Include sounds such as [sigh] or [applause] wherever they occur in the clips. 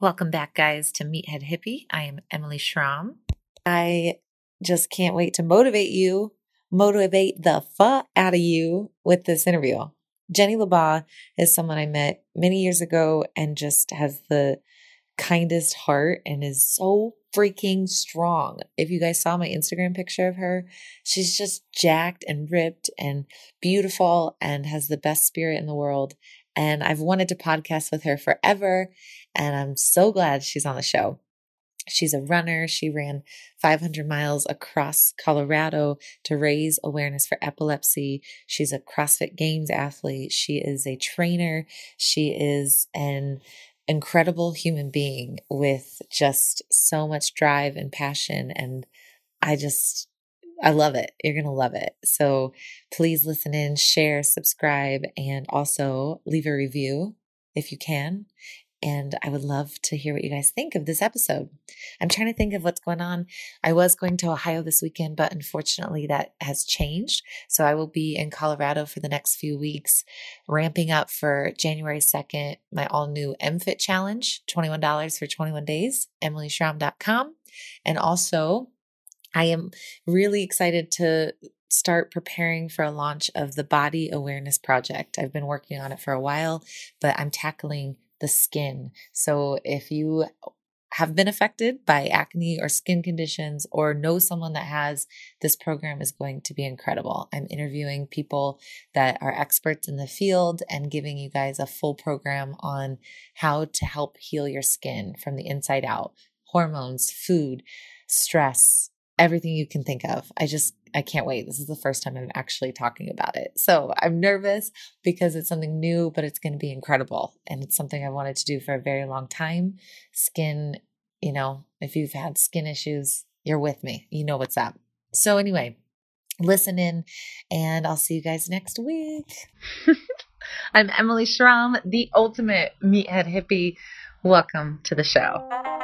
Welcome back, guys, to Meathead Hippie. I am Emily Schromm. I just can't wait to motivate you, motivate the fuck out of you with this interview. Jenny LaBaw is someone I met many years ago and just has the kindest heart and is so freaking strong. If you guys saw my Instagram picture of her, she's just jacked and ripped and beautiful and has the best spirit in the world. And I've wanted to podcast with her forever. And I'm so glad she's on the show. She's a runner. She ran 500 miles across Colorado to raise awareness for epilepsy. She's a CrossFit Games athlete. She is a trainer. She is an incredible human being with just so much drive and passion. And I just, I love it. You're going to love it. So please listen in, share, subscribe, and also leave a review if you can. And I would love to hear what you guys think of this episode. I'm trying to think of what's going on. I was going to Ohio this weekend, but unfortunately that has changed. So I will be in Colorado for the next few weeks, ramping up for January 2nd, my all new MFit challenge, $21 for 21 days, emilyschromm.com. And also, I am really excited to start preparing for a launch of the Body Awareness Project. I've been working on it for a while, but I'm tackling the skin. So if you have been affected by acne or skin conditions or know someone that has, this program is going to be incredible. I'm interviewing people that are experts in the field and giving you guys a full program on how to help heal your skin from the inside out hormones, food, stress, everything you can think of. I just I can't wait. This is the first time I'm actually talking about it. So I'm nervous because it's something new, but it's going to be incredible. And it's something I wanted to do for a very long time. Skin, you know, if you've had skin issues, you're with me. You know what's up. So, anyway, listen in and I'll see you guys next week. [laughs] I'm Emily Schromm, the ultimate meathead hippie. Welcome to the show.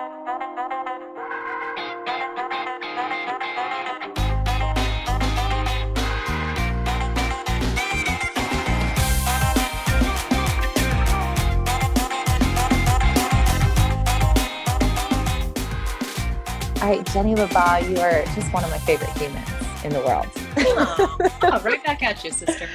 Jenny LaBaw, you are just one of my favorite humans in the world. oh, [laughs] oh, right back at you, sister.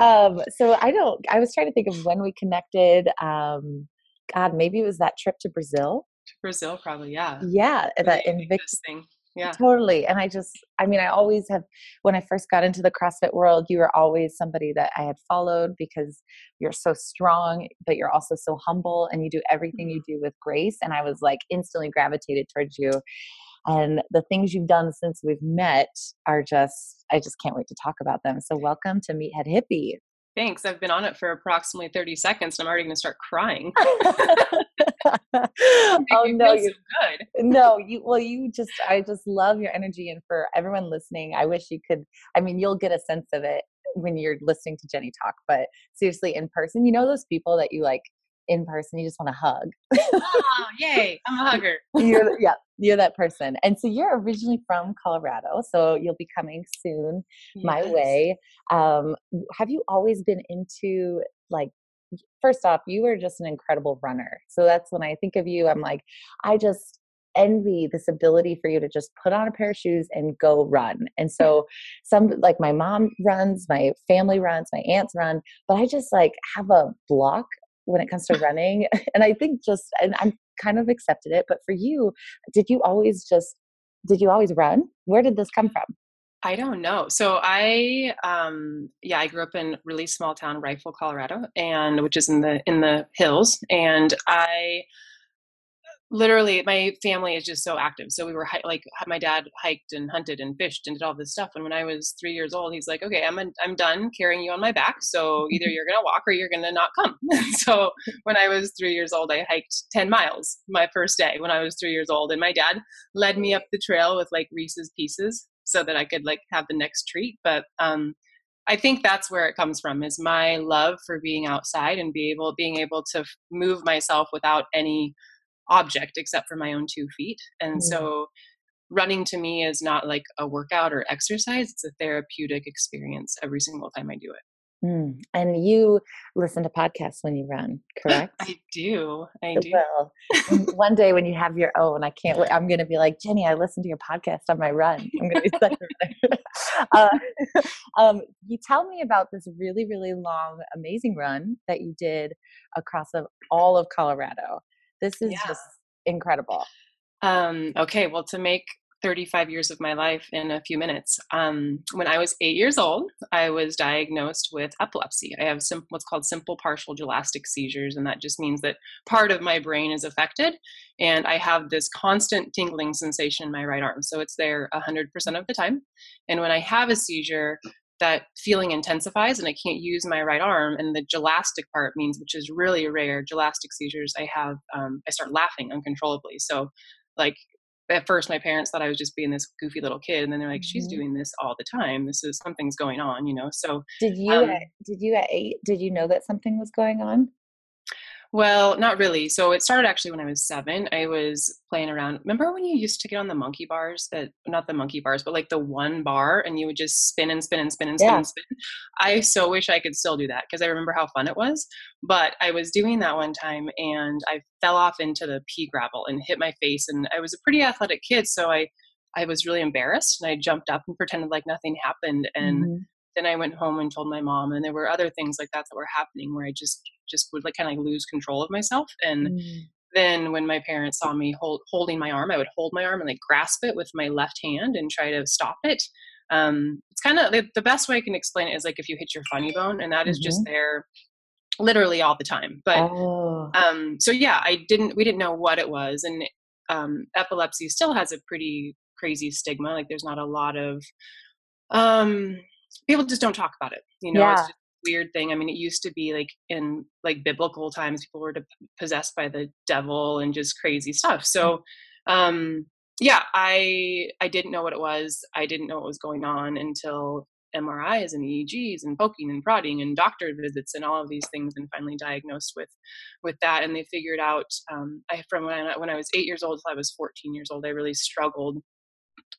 um, so I don't. I was trying to think of when we connected. Um, God, maybe it was that trip to Brazil. To Brazil, probably, yeah. Yeah, that Invictus thing. Yeah. Totally. And I just, I mean, I always have, when I first got into the CrossFit world, you were always somebody that I had followed because you're so strong, but you're also so humble and you do everything you mm-hmm. do with grace. And I was like instantly gravitated towards you. And the things you've done since we've met are just, I just can't wait to talk about them. So, welcome to Meathead Hippie. Thanks. I've been on it for approximately 30 seconds and I'm already going to start crying. [laughs] [laughs] oh no, you so good. no, you well you just I just love your energy and for everyone listening, I wish you could I mean, you'll get a sense of it when you're listening to Jenny talk, but seriously in person, you know those people that you like in person you just want to hug. Oh yay i'm a hugger. [laughs] You're yeah you're that person. And so you're originally from colorado so you'll be coming soon yes. my way. Um, have you always been into like first off you were just an incredible runner. So that's when i think of you i'm like i just envy this ability for you to just put on a pair of shoes and go run. And [laughs] so some like my mom runs, my family runs, my aunts run, but I just like have a block when it comes to running. [laughs] And I think just, and I'm kind of accepted it, but for you, did you always just, did you always run? Where did this come from? I don't know. So I, um, yeah, I grew up in really small town, Rifle, Colorado, and which is in the in the hills. And I literally my family is just so active. So we were like my dad hiked and hunted and fished and did all this stuff and when i was three years old he's like okay i'm a, i'm done carrying you on my back so [laughs] either you're gonna walk or you're gonna not come. [laughs] So when i was three years old i hiked 10 miles my first day when i was three years old and my dad led me up the trail with like reese's pieces so that i could like have the next treat but um I think that's where it comes from is my love for being outside and be able being able to move myself without any object except for my own two feet. And mm. so running to me is not like a workout or exercise, it's a therapeutic experience every single time I do it. Mm. And you listen to podcasts when you run, [laughs] correct? I do. I do. Well, [laughs] one day when you have your own, I can't wait. I'm going to be like, Jenny, I listen to your podcast on my run. I'm going to be such [laughs] a uh, um, You tell me about this really, really long, amazing run that you did across of all of Colorado. This is yeah. just incredible. Um, okay, well, to make 35 years of my life in a few minutes. Um, when I was eight years old, I was diagnosed with epilepsy. I have what's called simple partial gelastic seizures, and that just means that part of my brain is affected, and I have this constant tingling sensation in my right arm. So it's there 100% of the time. And when I have a seizure, that feeling intensifies and I can't use my right arm. And the gelastic part means, which is really rare, gelastic seizures, I have, um, I start laughing uncontrollably. So like at first my parents thought I was just being this goofy little kid, and then they're like, "She's mm-hmm. doing this all the time. This is something's going on," you know. So did you? Um, at, did you at eight? Did you know that something was going on? Well, not really. So it started actually when I was seven. I was playing around. Remember when you used to get on the monkey bars? At, not the monkey bars, but like the one bar, and you would just spin and spin and spin and spin yeah. and spin. I so wish I could still do that because I remember how fun it was. But I was doing that one time, and I fell off into the pea gravel and hit my face. And I was a pretty athletic kid, so I I was really embarrassed, and I jumped up and pretended like nothing happened. And mm-hmm then I went home and told my mom, and there were other things like that that were happening where I just just would like kind of like lose control of myself. And mm. then when my parents saw me hold, holding my arm, I would hold my arm and like grasp it with my left hand and try to stop it. Um, it's kind of the, the best way I can explain it is like if you hit your funny bone, and that is mm-hmm. just there literally all the time. But oh. um, so yeah, I didn't. We didn't know what it was, and um, epilepsy still has a pretty crazy stigma. Like there's not a lot of um people just don't talk about it. You know, yeah. it's just a weird thing. I mean, it used to be like in like biblical times, people were possessed by the devil and just crazy stuff. So, um, yeah, I I didn't know what it was. I didn't know what was going on until MRIs and EEGs and poking and prodding and doctor visits and all of these things, and finally diagnosed with with that. And they figured out um, I from when I, when I was eight years old till I was 14 years old, I really struggled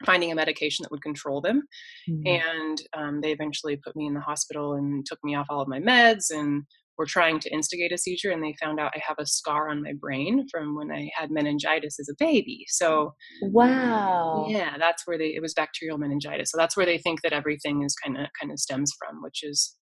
finding a medication that would control them. Mm-hmm. And um, they eventually put me in the hospital and took me off all of my meds and were trying to instigate a seizure. And they found out I have a scar on my brain from when I had meningitis as a baby. So, wow. Yeah, that's where they, it was bacterial meningitis. So that's where they think that everything is kind of, kind of stems from, which is,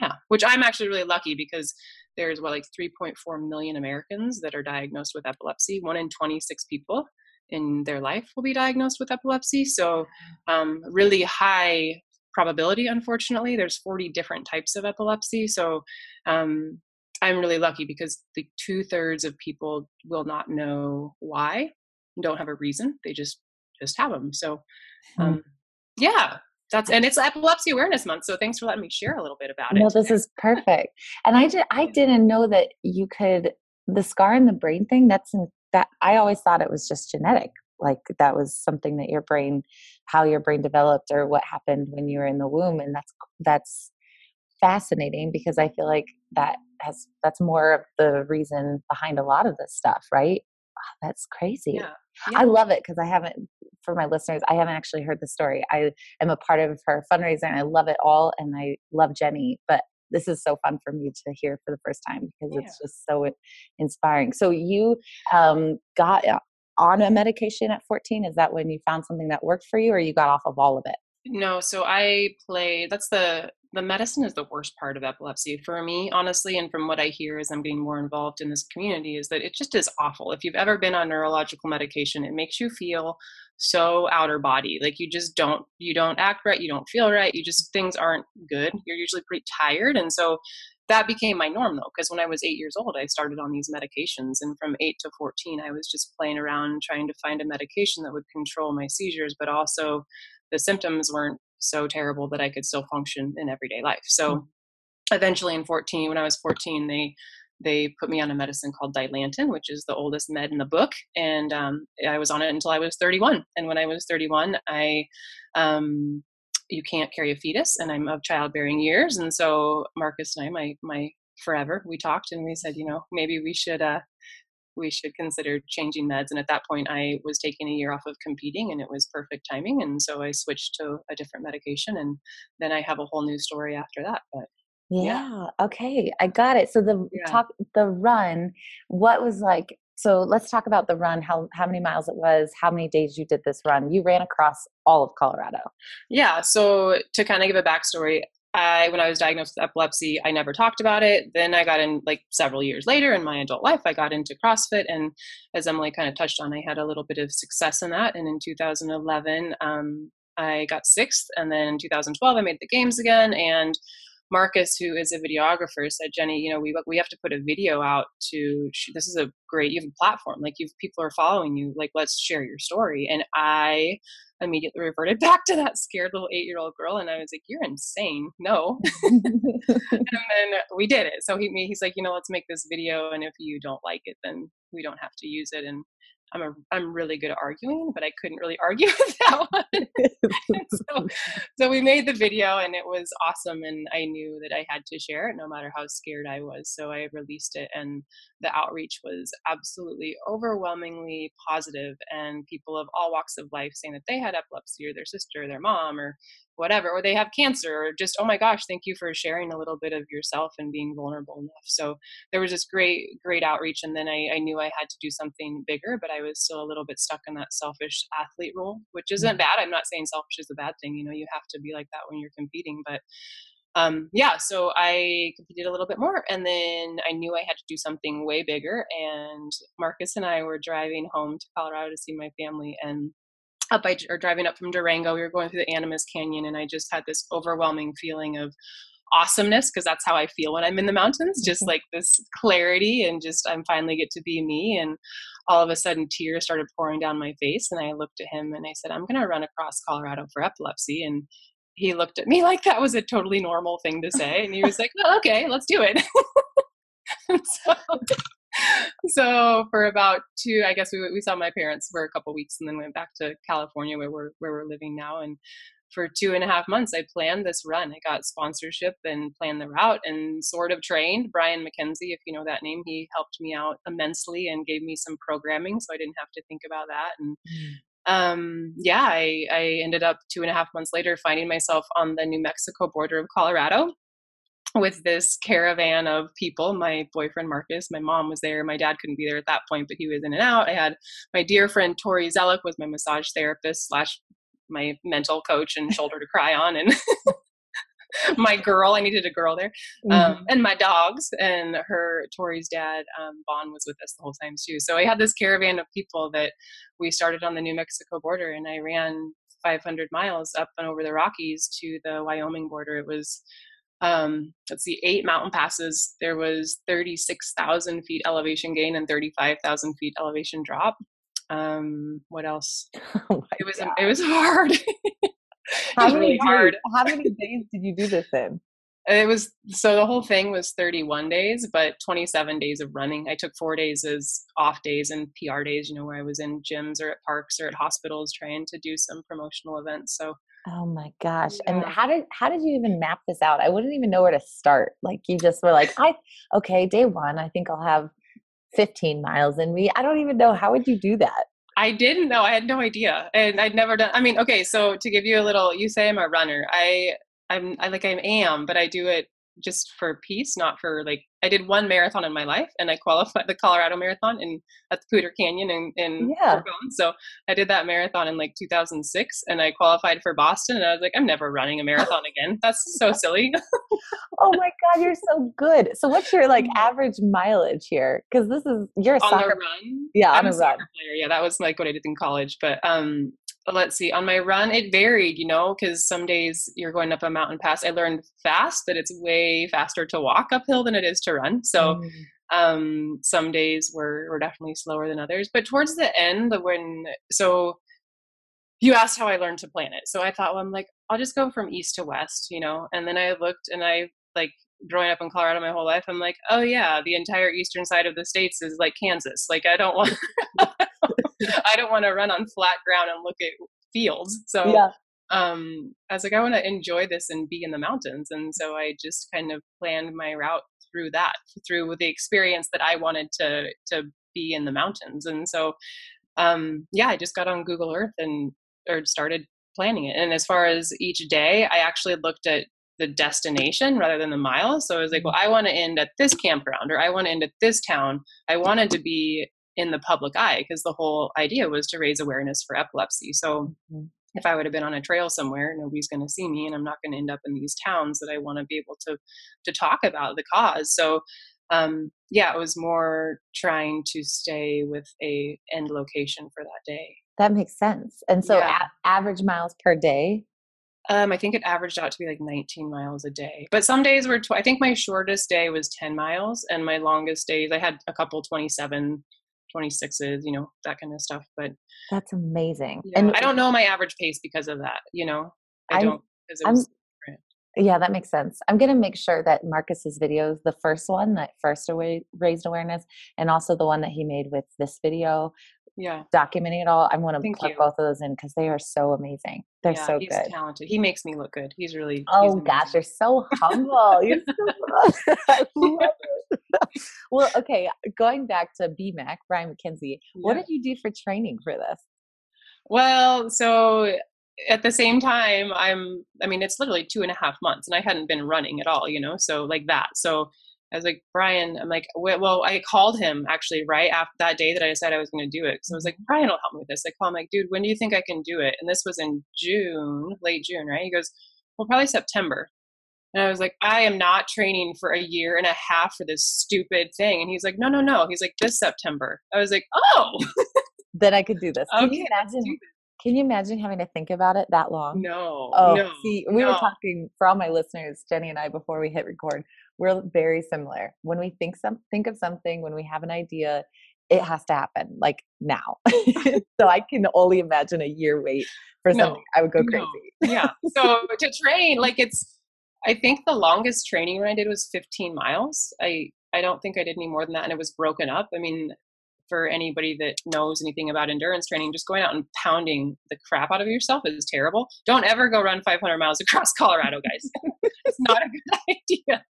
yeah, which I'm actually really lucky because there's what like 3.4 million Americans that are diagnosed with epilepsy, one in 26 people in their life will be diagnosed with epilepsy. So, um, really high probability, unfortunately. There's 40 different types of epilepsy. So, um, I'm really lucky because the two thirds of people will not know why, don't have a reason. They just just have them. So, hmm. um, yeah, that's and it's Epilepsy Awareness Month. So thanks for letting me share a little bit about it. No, this is perfect. And I did I [laughs] didn't know that you could the scar in the brain thing. That's that I always thought it was just genetic. Like that was something that your brain, how your brain developed or what happened when you were in the womb. And that's, that's fascinating because I feel like that has, that's more of the reason behind a lot of this stuff, right? That's crazy. Yeah. Yeah. I love it because I haven't, for my listeners, I haven't actually heard the story. I am a part of her fundraiser and I love it all and I love Jenny, but this is so fun for me to hear for the first time because yeah. it's just so inspiring. So you um, got uh, on a medication at 14. Is that when you found something that worked for you, or you got off of all of it? No, so I play. That's the the medicine is the worst part of epilepsy for me, honestly. And from what I hear as I'm getting more involved in this community, is that it just is awful. If you've ever been on neurological medication, it makes you feel so outer body like you just don't you don't act right you don't feel right you just things aren't good you're usually pretty tired and so that became my norm though because when i was eight years old i started on these medications and from eight to 14 i was just playing around trying to find a medication that would control my seizures but also the symptoms weren't so terrible that i could still function in everyday life so mm-hmm. eventually in 14 when i was 14 they they put me on a medicine called Dilantin, which is the oldest med in the book, and um, I was on it until I was 31. And when I was 31, I um, you can't carry a fetus, and I'm of childbearing years, and so Marcus and I, my my forever, we talked and we said, you know, maybe we should uh, we should consider changing meds. And at that point, I was taking a year off of competing, and it was perfect timing. And so I switched to a different medication, and then I have a whole new story after that. But Yeah. yeah. Okay. I got it. So the yeah. talk the run, what was like so let's talk about the run, how how many miles it was, how many days you did this run. You ran across all of Colorado. Yeah. So to kind of give a backstory, I when I was diagnosed with epilepsy, I never talked about it. Then I got in like several years later in my adult life, I got into CrossFit, and as Emily kind of touched on, I had a little bit of success in that. And in 2011, um, I got sixth, and then in 2012, I made the games again, and Marcus, who is a videographer, said, "Jenny, you know, we we have to put a video out to. This is a great. You have a platform. Like, you people are following you. Like, let's share your story." And I immediately reverted [laughs] back to that scared little eight year old girl, and I was like, "You're insane. No." [laughs] and then we did it. So he he's like, "You know, let's make this video, and if you don't like it, then we don't have to use it." And I'm a I'm really good at arguing, but I couldn't really argue [laughs] with that one. [laughs] [laughs] so, so we made the video and it was awesome and I knew that I had to share it no matter how scared I was. So I released it and the outreach was absolutely overwhelmingly positive and people of all walks of life saying that they had epilepsy or their sister or their mom or whatever, or they have cancer, or just, oh my gosh, thank you for sharing a little bit of yourself and being vulnerable enough. So there was this great, great outreach. And then I, I knew I had to do something bigger, but I was still a little bit stuck in that selfish athlete role, which isn't mm-hmm. bad. I'm not saying selfish is a bad thing. You know, you have to be like that when you're competing, but um, yeah, so I competed a little bit more, and then I knew I had to do something way bigger. And Marcus and I were driving home to Colorado to see my family, and up by or driving up from Durango, we were going through the Animas Canyon, and I just had this overwhelming feeling of awesomeness because that's how I feel when I'm in the mountains, just mm-hmm. like this clarity and just I'm finally get to be me. And all of a sudden, tears started pouring down my face, and I looked at him and I said, "I'm going to run across Colorado for epilepsy." And he looked at me [laughs] like that was a totally normal thing to say, and he was like, "Well, okay, let's do it." [laughs] so so for about two, I guess we we saw my parents for a couple weeks, and then went back to California where we're where we're living now. And for two and a half months, I planned this run. I got sponsorship and planned the route and sort of trained. Brian MacKenzie, if you know that name, he helped me out immensely and gave me some programming, so I didn't have to think about that. And mm. um, yeah, I, I ended up two and a half months later finding myself on the New Mexico border of Colorado with this caravan of people. My boyfriend Marcus, my mom was there. My dad couldn't be there at that point, but he was in and out. I had my dear friend Tori Zellick was my massage therapist slash my mental coach and shoulder to cry on, and [laughs] my girl. I needed a girl there, um, mm-hmm. um, and my dogs. And her Tori's dad, um, Vaughn, was with us the whole time too. So I had this caravan of people that we started on the New Mexico border, and I ran 500 miles up and over the Rockies to the Wyoming border. It was um, let's see, eight mountain passes. There was 36,000 feet elevation gain and 35,000 feet elevation drop. Um, what else? [laughs] Oh it was God. it was [laughs] hard. [laughs] how was many really hard. How many days did you do this in? It was so the whole thing was 31 days, but 27 days of running. I took four days as off days and PR days, you know, where I was in gyms or at parks or at hospitals trying to do some promotional events. So Oh my gosh. Yeah. And how did how did you even map this out? I wouldn't even know where to start. Like you just were like, I okay, day 1, I think I'll have 15 miles in me. I don't even know how would you do that? I didn't know. I had no idea. And I'd never done I mean, okay, so to give you a little you say I'm a runner. I I'm I like I am, but I do it just for peace, not for like I did one marathon in my life and I qualified [laughs] the Colorado Marathon in at the Poudre Canyon in, in yeah. Oregon. So I did that marathon in like 2006 and I qualified for Boston and I was like, I'm never running a [laughs] marathon again. That's so silly. oh my God, you're [laughs] so good. So what's your like average mileage here? Cause this is, you're a on soccer run. Yeah. I'm on a, a run. player. Yeah. That was like what I did in college. But, um, let's see on my run it varied you know because some days you're going up a mountain pass. I learned fast that it's way faster to walk uphill than it is to run. So mm. um, some days were, were definitely slower than others. But towards the end when so you asked how i learned to plan it. So i thought well i'm like i'll just go from east to west you know? And then i looked and i like growing up in colorado my whole life i'm like oh yeah the entire eastern side of the states is like kansas. Like i don't want [laughs] [laughs] I don't want to run on flat ground and look at fields. So yeah. um, I was like, I want to enjoy this and be in the mountains. And so I just kind of planned my route through that, through the experience that I wanted to to be in the mountains. And so um, yeah, I just got on Google Earth and or started planning it. And as far as each day, I actually looked at the destination rather than the miles. So I was like, well, I want to end at this campground or I want to end at this town. I wanted to be in the public eye because the whole idea was to raise awareness for epilepsy. So mm-hmm. if I would have been on a trail somewhere, nobody's going to see me, and I'm not going to end up in these towns that I want to be able to to talk about the cause. So um, yeah, it was more trying to stay with a end location for that day. That makes sense. And so, yeah. a- average miles per day um, I think it averaged out to be like 19 miles a day. But some days were, tw- I think my shortest day was 10 miles, and my longest days, I had a couple 27, 26s, you know, that kind of stuff. But that's amazing. Yeah, and I don't know my average pace because of that, you know, I I'm, don't. I'm, yeah, that makes sense. I'm going to make sure that Marcus's videos, the first one that first away, raised awareness, and also the one that he made with this video, yeah. documenting it all i want to put both of those in because they are so amazing. They're yeah, so he's good. talented. He makes me look good. He's really oh he's gosh you're so humble. You're so [laughs] [laughs] well okay going back to bmac brian mackenzie yeah. what did you do for training for this? Well so at the same time i'm i mean it's literally two and a half months and i hadn't been running at all you know so like that. So I was like, Brian, I'm like, well, I called him actually right after that day that I decided I was going to do it. So I was like, mm-hmm. Brian will help me with this. I call him like, dude, when do you think I can do it? And this was in June, late June, right? He goes, well, probably September. And I was like, I am not training for a year and a half for this stupid thing. And he's like, no, no, no. He's like, this September. I was like, oh. then I could do this. Can okay, you imagine? Can you imagine having to think about it that long? No. Oh, no, see, we no. were talking for all my listeners, Jenny and I, before we hit record we're very similar. When we think some think of something, when we have an idea, it has to happen like now. [laughs] so I can only imagine a year wait for something. No, I would go crazy. No. yeah. So [laughs] to train, like it's I think the longest training run I did was 15 miles. I I don't think I did any more than that and it was broken up. I mean, for anybody that knows anything about endurance training, just going out and pounding the crap out of yourself is terrible. Don't ever go run 500 miles across [laughs] Colorado, guys. [laughs] it's not a good [laughs] idea.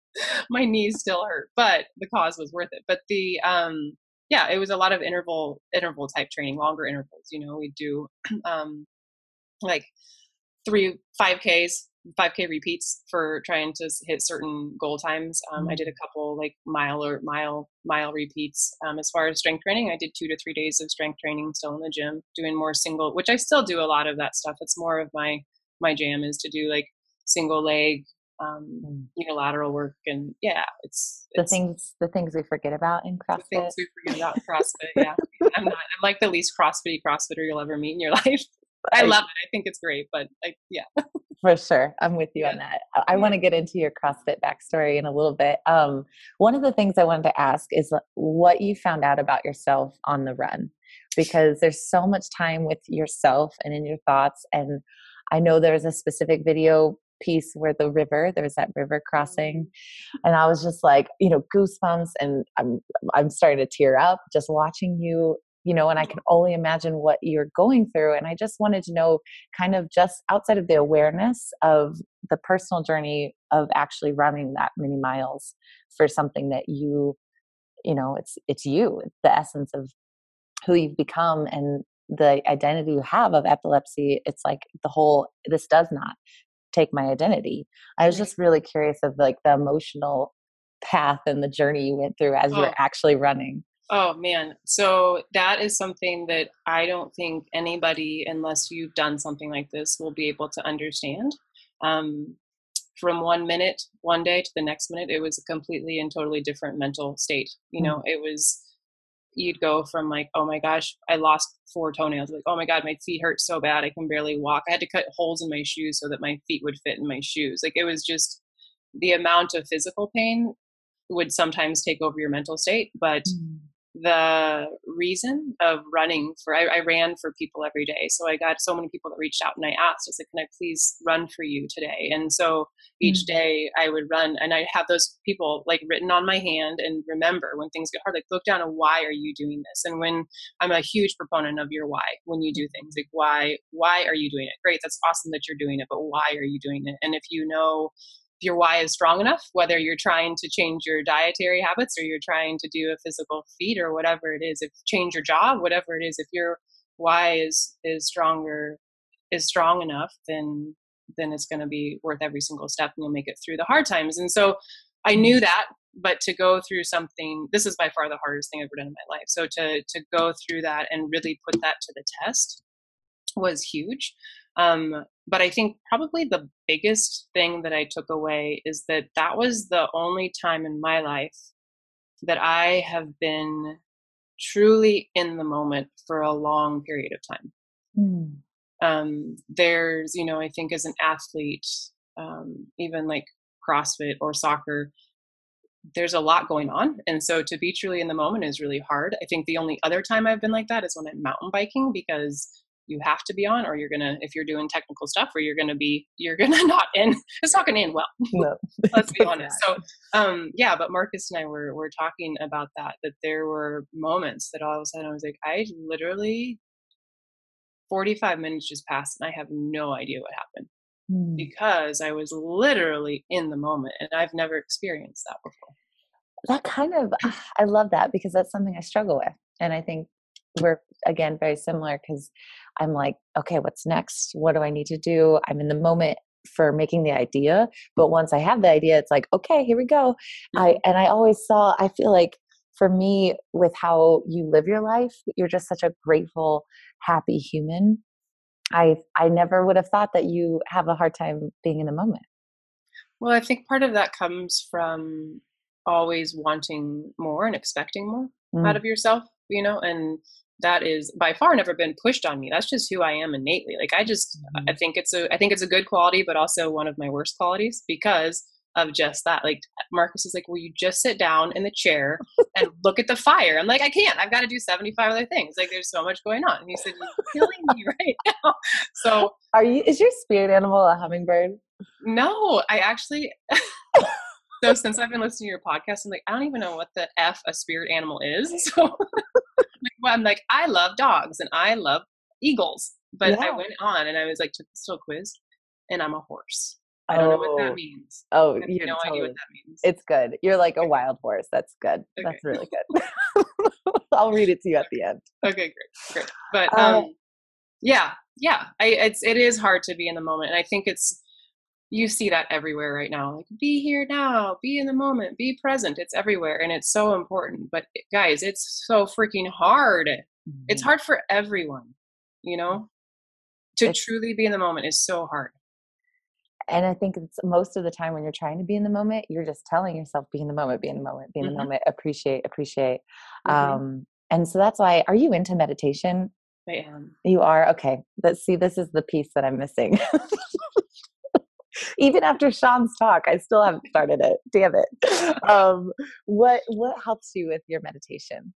My knees still hurt, but the cause was worth it. But the um yeah, it was a lot of interval interval type training, longer intervals. You know, we do [clears throat] um like three 5Ks 5k repeats for trying to hit certain goal times um, mm-hmm. i did a couple like mile or mile mile repeats um, as far as strength training i did two to three days of strength training still in the gym doing more single which i still do a lot of that stuff it's more of my my jam is to do like single leg um, mm. unilateral work and yeah it's, it's, the things the things we forget about in crossfit the things we forget about crossfit yeah i'm not i'm like the least crossfit crossfitter you'll ever meet in your [laughs] life I love it. I think it's great, but like, yeah. For sure. I'm with you yeah. on that. I, I want to get into your CrossFit backstory in a little bit. Um, one of the things I wanted to ask is what you found out about yourself on the run, because there's so much time with yourself and in your thoughts. And I know there's a specific video piece where the river there's that river crossing mm-hmm. and i was just like you know goosebumps and i'm i'm starting to tear up just watching you you know, and I can only imagine what you're going through. And I just wanted to know kind of just outside of the awareness of the personal journey of actually running that many miles for something that you, you know, it's it's you, it's the essence of who you've become and the identity you have of epilepsy. It's like the whole this does not take my identity. I was just really curious of like the emotional path and the journey you went through as oh. you were actually running. Oh man. So that is something that I don't think anybody, unless you've done something like this, will be able to understand. Um, from one minute, one day to the next minute, it was a completely and totally different mental state. You know, mm-hmm. it was, you'd go from like, oh my gosh, I lost four toenails. Like, oh my God, my feet hurt so bad. I can barely walk. I had to cut holes in my shoes so that my feet would fit in my shoes. Like, it was just the amount of physical pain would sometimes take over your mental state. But mm-hmm the reason of running for I, I, ran for people every day. So i got so many people that reached out and i asked i said can i please run for you today? And so each mm-hmm. day i would run and i have those people like written on my hand and remember when things get hard like look down and why are you doing this? And when i'm a huge proponent of your why when you do things like why why are you doing it? Great that's awesome that you're doing it but why are you doing it? And if you know your why is strong enough, whether you're trying to change your dietary habits or you're trying to do a physical feat or whatever it is, if change your job, whatever it is, if your why is is stronger is strong enough, then then it's going to be worth every single step and you'll make it through the hard times. And so i knew that but to go through something this is by far the hardest thing i've ever done in my life. So to to go through that and really put that to the test was huge. Um, but i think probably the biggest thing that i took away is that that was the only time in my life that i have been truly in the moment for a long period of time mm. um, there's you know i think as an athlete um, even like crossfit or soccer there's a lot going on and so to be truly in the moment is really hard i think the only other time i've been like that is when i'm mountain biking because you have to be on or you're gonna if you're doing technical stuff or you're gonna be you're [laughs] gonna not end it's not gonna end well no. [laughs] let's [laughs] be honest so um yeah but marcus and i were were talking about that that there were moments that all of a sudden i was like i literally 45 minutes just passed and i have no idea what happened mm. because i was literally in the moment and i've never experienced that before that kind of [sighs] i love that because that's something i struggle with and i think we're again very similar because I'm like, okay, what's next? What do I need to do? I'm in the moment for making the idea, but once I have the idea, it's like, okay, here we go. I mm-hmm. and I always saw. I feel like for me, with how you live your life, you're just such a grateful, happy human. I I never would have thought that you have a hard time being in the moment. Well, I think part of that comes from always wanting more and expecting more mm. out of yourself, you know, and that is by far never been pushed on me. That's just who i am innately. Like i just mm-hmm. i think it's a i think it's a good quality but also one of my worst qualities because of just that. Like marcus is like will you just sit down in the chair and [laughs] look at the fire? I'm like i can't. I've got to do 75 other things. Like there's so much going on. And he said you're killing me [laughs] right now. So are you is your spirit animal a hummingbird? No i actually [laughs] so since i've been listening to your podcast i'm like i don't even know what the f a spirit animal is [laughs] so I'm like, I love dogs and I love eagles. But yeah. I went on and I was like, took the still quiz and I'm a horse. I don't oh. know what that oh. means. Oh, you have no totally. idea what that means. It's good. You're like a wild horse. That's good. Okay. That's really good. [laughs] I'll read it to you at the end. [laughs] Okay, great, great. But um, um yeah, yeah. I it's it is hard to be in the moment, and I think it's you see that everywhere right now like be here now be in the moment be present it's everywhere and it's so important but guys it's so freaking hard mm-hmm. it's hard for everyone you know to it's, truly be in the moment is so hard and i think it's most of the time when you're trying to be in the moment you're just telling yourself be in the moment be in the moment be in mm-hmm. the moment appreciate appreciate mm-hmm. um and so that's why are you into meditation I am. You are okay. Let's see. This is the piece that I'm missing. [laughs] even after Sean's talk, I still haven't started it. Damn it. Um, what what helps you with your meditation?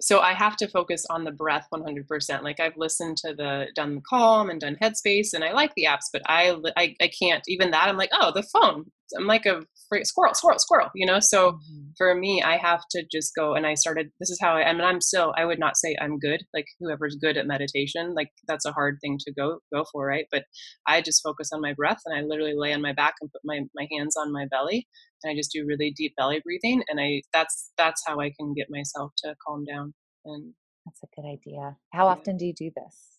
so I have to focus on the breath 100%. Like I've listened to the done the Calm and done Headspace, and I like the apps, but I I, I can't even that. I'm like, oh, the phone. I'm like a squirrel, squirrel, squirrel. You know. So mm-hmm. for me, I have to just go. And I started. This is how I. I mean, I'm still. I would not say I'm good. Like whoever's good at meditation, like that's a hard thing to go go for, right? But I just focus on my breath, and I literally lay on my back and put my my hands on my belly, and I just do really deep belly breathing and I that's that's how I can get myself to calm down and that's a good idea. How yeah. often do you do this?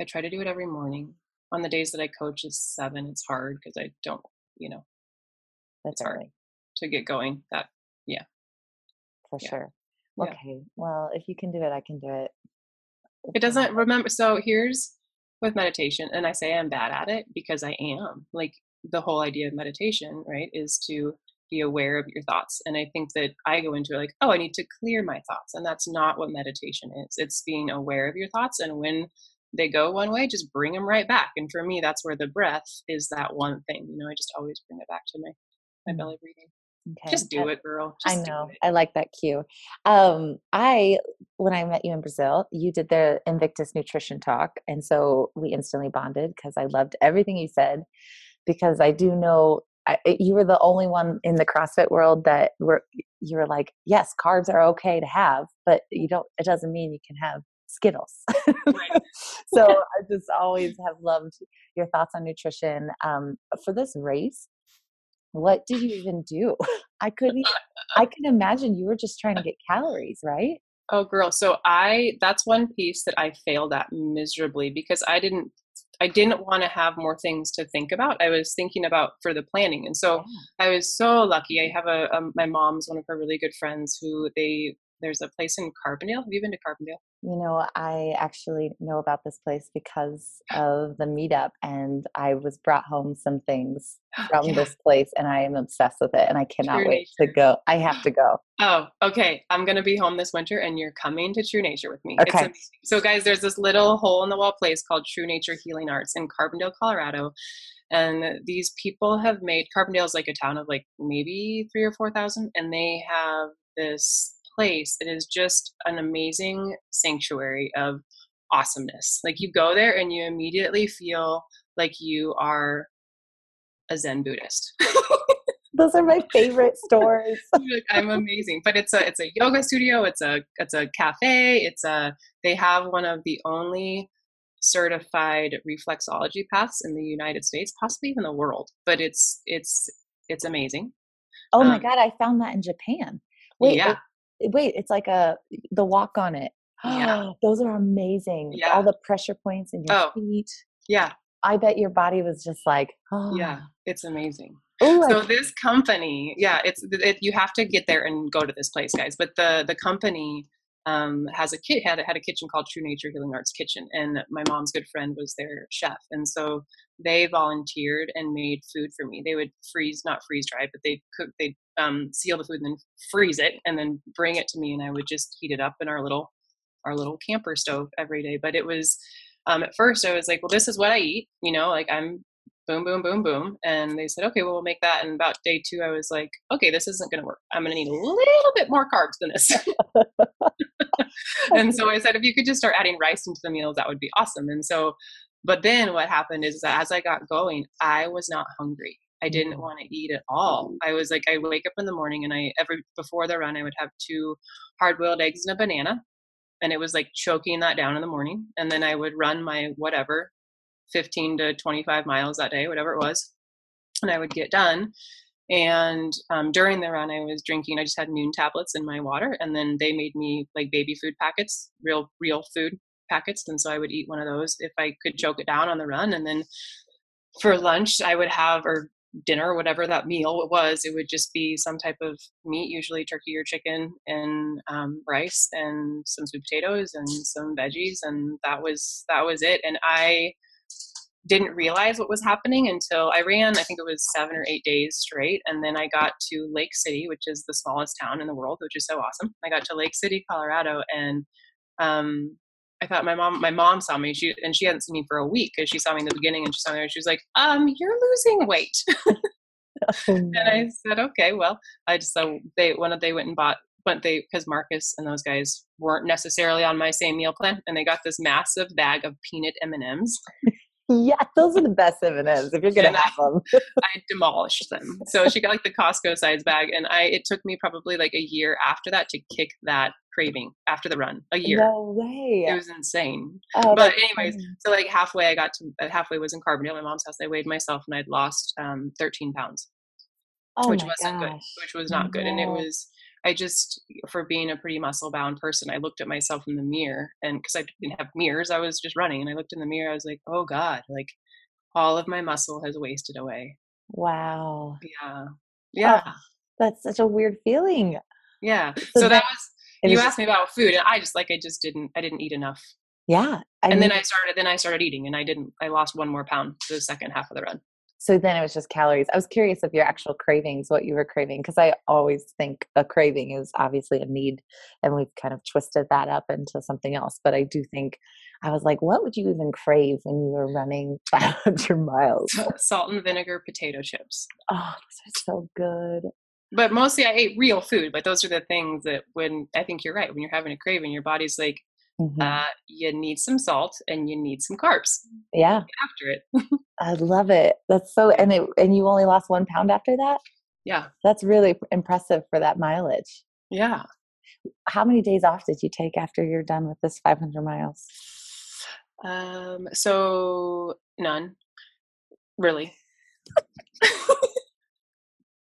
I try to do it every morning. On the days that I coach is seven. It's hard because I don't, you know, that's hard early. to get going. That yeah, for yeah. sure. Okay, yeah. well, if you can do it, I can do it. It doesn't remember. So here's with meditation, and I say I'm bad at it because I am. Like the whole idea of meditation, right, is to be aware of your thoughts. And I think that I go into it like, oh, I need to clear my thoughts. And that's not what meditation is. It's being aware of your thoughts. And when they go one way, just bring them right back. And for me, that's where the breath is that one thing. You know, I just always bring it back to my, my belly breathing. Okay. Just do it, girl. Just I know. I like that cue. Um, I when I met you in Brazil, you did the Invictus Nutrition Talk, and so we instantly bonded because I loved everything you said. Because I do know I, you were the only one in the CrossFit world that were you were like, yes, carbs are okay to have, but you don't. It doesn't mean you can have Skittles. [laughs] [laughs] so I just always have loved your thoughts on nutrition. Um, for this race, what did you even do? [laughs] I couldn't. [laughs] I can imagine you were just trying to get calories, right? Oh, girl. So I that's one piece that I failed at miserably because I didn't I didn't want to have more things to think about. I was thinking about for the planning, and so I was so lucky. I have a, a my mom's one of her really good friends who they there's a place in Carbondale. Have you been to Carbondale? You know, I actually know about this place because of the meetup, and I was brought home some things oh, from Yeah. this place, and I am obsessed with it, and I cannot True wait to go. I have to [gasps] go. Oh, okay. I'm gonna be home this winter, and you're coming to True Nature with me. Okay. So, guys, there's this little hole in the wall place called True Nature Healing Arts in Carbondale, Colorado, and these people have made Carbondale's like a town of like maybe three or four thousand, and they have this place. It is just an amazing sanctuary of awesomeness. Like you go there, and you immediately feel like you are a Zen Buddhist. [laughs] Those are my favorite stores. [laughs] I'm amazing. But it's a it's a yoga studio. It's a it's a cafe. It's a they have one of the only certified reflexology paths in the United States, possibly even the world. But it's it's it's amazing. Oh my Um, god, I found that in Japan. Wait, yeah, wait, it's like a the walk on it. Yeah. [gasps] Those are amazing. Yeah. All the pressure points in your Oh. feet. yeah, I bet your body was just like, oh, yeah. It's amazing. Ooh, I so this company yeah it's it, you have to get there and go to this place guys but the the company um, has a kit had, had a kitchen called true nature healing arts kitchen and my mom's good friend was their chef and so they volunteered and made food for me they would freeze not freeze dry but they cook they um, seal the food and then freeze it and then bring it to me and i would just heat it up in our little our little camper stove every day but it was um, at first i was like well this is what i eat you know like i'm boom, boom, boom, boom. And they said, okay, well, we'll make that. And about day two, I was like, okay, this isn't going to work. I'm going to need a little bit more carbs than this. [laughs] and so I said, if you could just start adding rice into the meals, that would be awesome. And so, but then what happened is that as I got going, I was not hungry. I didn't want to eat at all. I was like, I wake up in the morning and I every before the run, I would have two hard boiled eggs and a banana. And it was like choking that down in the morning. And then I would run my whatever, 15 to 25 miles that day, whatever it was. And I would get done. And um, during the run, I was drinking, I just had Nuun tablets in my water. And then they made me like baby food packets, real, real food packets. And so I would eat one of those if I could choke it down on the run. And then for lunch, I would have, or dinner, whatever that meal was, it would just be some type of meat, usually turkey or chicken, and um, rice, and some sweet potatoes, and some veggies, and that was that was it. And I didn't realize what was happening until I ran. I think it was seven or eight days straight, and then I got to Lake City, which is the smallest town in the world, which is so awesome. I got to Lake City, Colorado, and um, I thought my mom, my mom saw me. She and she hadn't seen me for a week because she saw me in the beginning, and she saw me. And she was like, "Um, you're losing weight." [laughs] [laughs] Oh, and I said, "Okay, well." I just so they one of they went and bought. But they, because Marcus and those guys weren't necessarily on my same meal plan, and they got this massive bag of peanut M and M's. Yeah, those are the best M and M's if you're gonna And I- have them. [laughs] I demolished them. So she got like the Costco size bag, and I. It took me probably like a year after that to kick that craving after the run. A year. No way. It was insane. Oh, but anyways, funny. So like halfway, I got to uh, halfway was in Carbondale, my mom's house. I weighed myself, and I'd lost um, 13 pounds, oh which wasn't good. Which was not good, and it was. I just, for being a pretty muscle bound person, I looked at myself in the mirror, and because I didn't have mirrors, I was just running, and I looked in the mirror. I was like, oh god, like all of my muscle has wasted away. Wow. Yeah, yeah, Oh, that's such a weird feeling. yeah. So So then that was. You asked me about food, and I just like I just didn't. I didn't eat enough, Yeah. I and then I started. Then I started eating, and I didn't. I lost one more pound the second half of the run. So then it was just calories. I was curious of your actual cravings, what you were craving, because I always think a craving is obviously a need, and we've kind of twisted that up into something else. But I do think I was like, what would you even crave when you were running [laughs] 500 miles? [laughs] Salt and vinegar potato chips. Oh, those are so good. but mostly I ate real food. But those are the things that when I think you're right, when you're having a craving, your body's like, Mhm. uh, you need some salt and you need some carbs yeah, after it. I love it. That's so, and it, and you only lost one pound after that. yeah, That's really impressive for that mileage. yeah. How many days off did you take after you're done with this 500 miles? Um, so none, really. [laughs]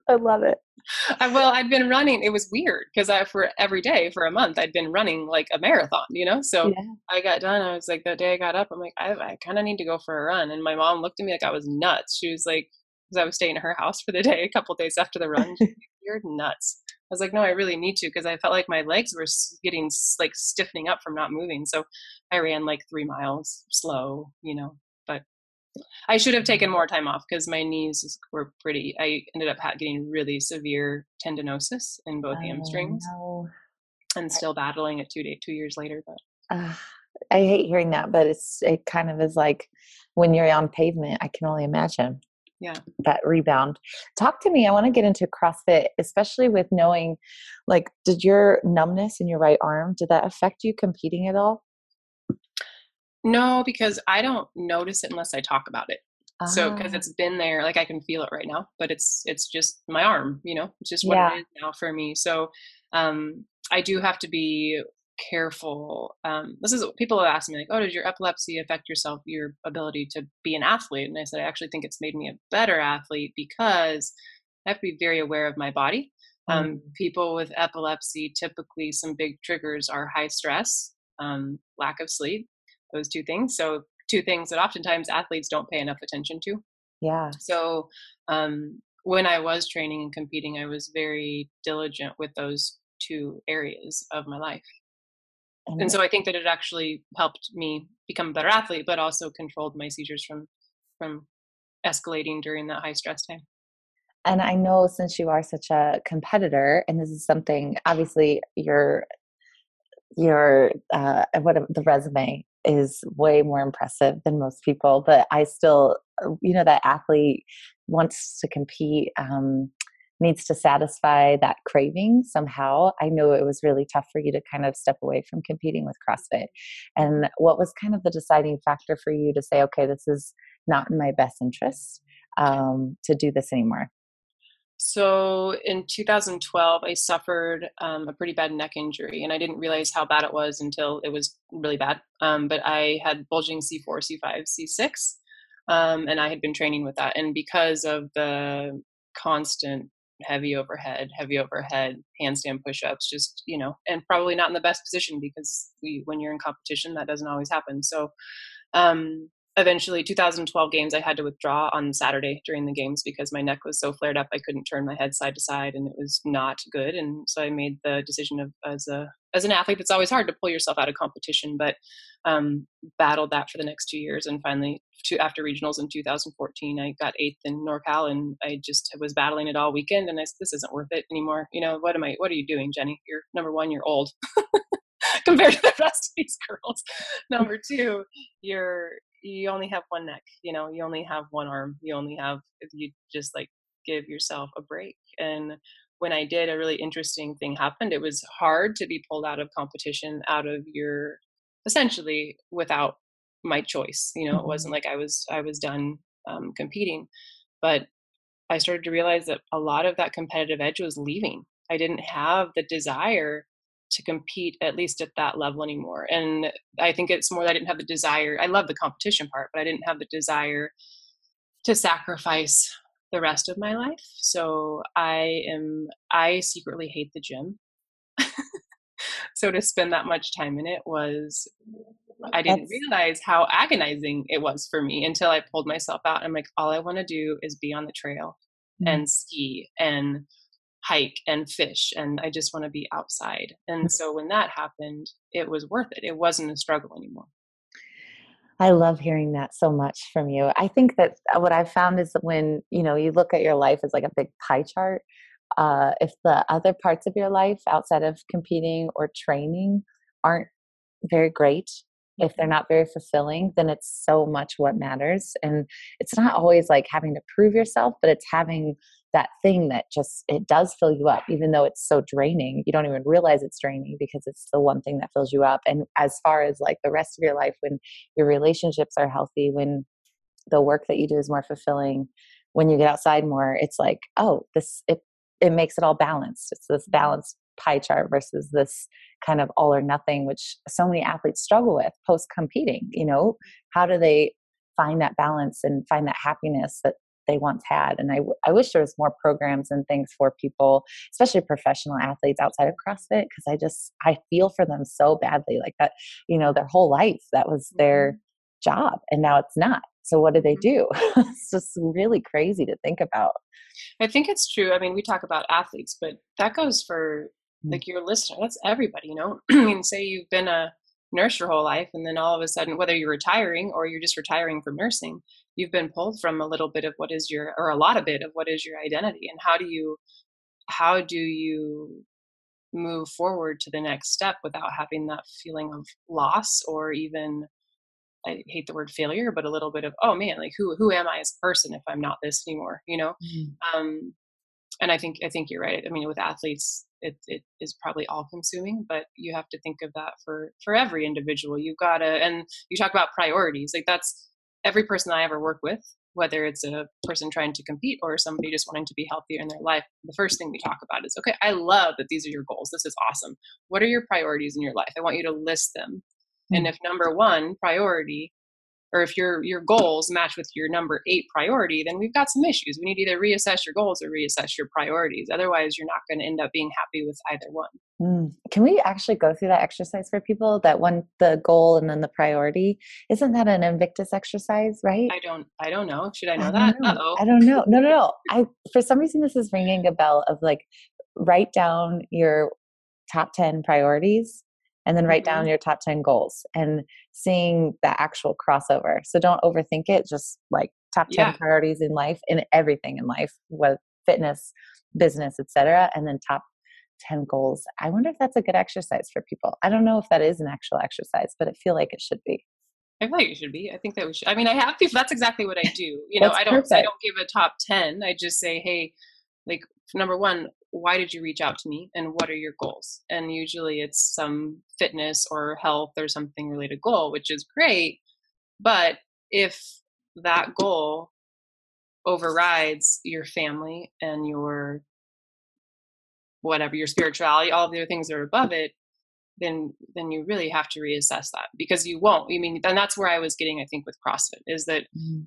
I love it. I, well, I'd been running. It was weird because I for every day for a month I'd been running like a marathon, you know. So yeah. I got done. I was like, the day I got up, I'm like, I, I kind of need to go for a run. And my mom looked at me like I was nuts. She was like, because I was staying at her house for the day a couple days after the run. You're nuts. I was like, no, I really need to because I felt like my legs were getting like stiffening up from not moving. So I ran like three miles slow, you know. I should have taken more time off because my knees were pretty. I ended up getting really severe tendinosis in both oh, hamstrings, no. and still battling it two day, two years later. But uh, I hate hearing that, but it's it kind of is like when you're on pavement. I can only imagine yeah that rebound talk to me i want to get into crossfit especially with knowing like did your numbness in your right arm did that affect you competing at all no because i don't notice it unless i talk about it so because ah. it's been there like i can feel it right now but it's it's just my arm you know it's just what yeah. it is now for me so um i do have to be careful. Um, this is people have asked me like, "Oh, did your epilepsy affect yourself, your ability to be an athlete?" And I said, I actually think it's made me a better athlete because I have to be very aware of my body. Um, mm. People with epilepsy, typically, some big triggers are high stress, um, lack of sleep, those two things. So, two things that oftentimes athletes don't pay enough attention to. Yeah. So, um, when I was training and competing, I was very diligent with those two areas of my life. And, and so I think that it actually helped me become a better athlete, but also controlled my seizures from from escalating during that high stress time. And I know since you are such a competitor, and this is something obviously your your uh, what the resume is way more impressive than most people, but I still, uh, you know, that athlete wants to compete. Um, needs to satisfy that craving somehow. I know it was really tough for you to kind of step away from competing with CrossFit. And what was kind of the deciding factor for you to say, okay, this is not in my best interest um, to do this anymore? So in 2012, I suffered um, a pretty bad neck injury, and I didn't realize how bad it was until it was really bad. Um, but I had bulging C4, C5, C6, um, and I had been training with that. And because of the constant heavy overhead, heavy overhead, handstand push-ups, just, you know, and probably not in the best position because we, when you're in competition, that doesn't always happen. So, um, eventually 2012 games i had to withdraw on saturday during the games because my neck was so flared up i couldn't turn my head side to side and it was not good and so i made the decision of as a as an athlete it's always hard to pull yourself out of competition but um, battled that for the next two years and finally to, after regionals in 2014 i got eighth in norcal and i just was battling it all weekend and i said this isn't worth it anymore you know what am i what are you doing jenny? You're number one you're old. [laughs] Compared to the rest of these [laughs] girls. Number two you're you only have one neck you know you only have one arm you only have if you just like give yourself a break. And when i did a really interesting thing happened. It was hard to be pulled out of competition out of your essentially without my choice you know mm-hmm. it wasn't like i was i was done um, competing. But i started to realize that a lot of that competitive edge was leaving. I didn't have the desire to compete at least at that level anymore and i think it's more that i didn't have the desire i love the competition part but i didn't have the desire to sacrifice the rest of my life so i am i secretly hate the gym [laughs] so to spend that much time in it was I didn't That's... realize how agonizing it was for me until I pulled myself out. I'm like, all I want to do is be on the trail mm-hmm. and ski and hike and fish, and I just want to be outside. And mm-hmm. so when that happened, it was worth it. It wasn't a struggle anymore. I love hearing that so much from you. I think that uh, what I've found is that when you know you look at your life as like a big pie chart, uh, if the other parts of your life outside of competing or training aren't very great, if they're not very fulfilling, then it's so much what matters. And it's not always like having to prove yourself, but it's having that thing that just it does fill you up even though it's so draining you don't even realize it's draining because it's the one thing that fills you up. And as far as like the rest of your life when your relationships are healthy when the work that you do is more fulfilling when you get outside more it's like oh this it it makes it all balanced. It's this balanced pie chart versus this kind of all or nothing which so many athletes struggle with post competing you know? How do they find that balance and find that happiness that they once had. And I, I wish there was more programs and things for people, especially professional athletes outside of CrossFit, because I just, I feel for them so badly. Like that, you know, their whole life, that was their mm-hmm. job and now it's not. So what do they do? [laughs] it's just really crazy to think about. I think it's true. I mean, we talk about athletes, but that goes for mm. like your listener. That's everybody, you know. [clears throat] I mean, say you've been a nurse your whole life, and then all of a sudden, whether you're retiring or you're just retiring from nursing, you've been pulled from a little bit of what is your, or a lot of bit of what is your identity, and how do you, how do you move forward to the next step without having that feeling of loss or even I hate the word failure, but a little bit of oh man, like who who am I as a person if I'm not this anymore? You know, mm-hmm. um, and I think I think you're right. I mean, with athletes, it it is probably all consuming, but you have to think of that for for every individual. You've got to, and you talk about priorities. Like that's every person I ever work with, whether it's a person trying to compete or somebody just wanting to be healthier in their life. The first thing we talk about is okay. I love that these are your goals. This is awesome. What are your priorities in your life? I want you to list them and mm. if number one priority or if your your goals match with your number eight priority, then we've got some issues. We need to either reassess your goals or reassess your priorities. Otherwise, you're not going to end up being happy with either one. Mm. Can we actually go through that exercise for people? That one, the goal and then the priority. Isn't that an Invictus exercise, right? I don't. I don't know. Should I know I that? Oh. I don't know. No, no, no. [laughs] I for some reason this is ringing a bell of like write down your top ten priorities and then write down mm-hmm. your top 10 goals and seeing the actual crossover. So don't overthink it, just like top 10 yeah. priorities in life, in everything in life, with fitness, business, etc. And then top 10 goals. I wonder if that's a good exercise for people. I don't know if that is an actual exercise, but I feel like it should be. I feel like it should be. I think that we should. I mean, I have people. That's exactly what I do. You know, I don't. Perfect. I don't give a top ten. I just say, hey, like number one, why did you reach out to me and what are your goals and usually it's some fitness or health or something related goal which is great but if that goal overrides your family and your whatever your spirituality all the other things that are above it then then you really have to reassess that because you won't i mean and that's where i was getting i think with crossfit is that mm-hmm.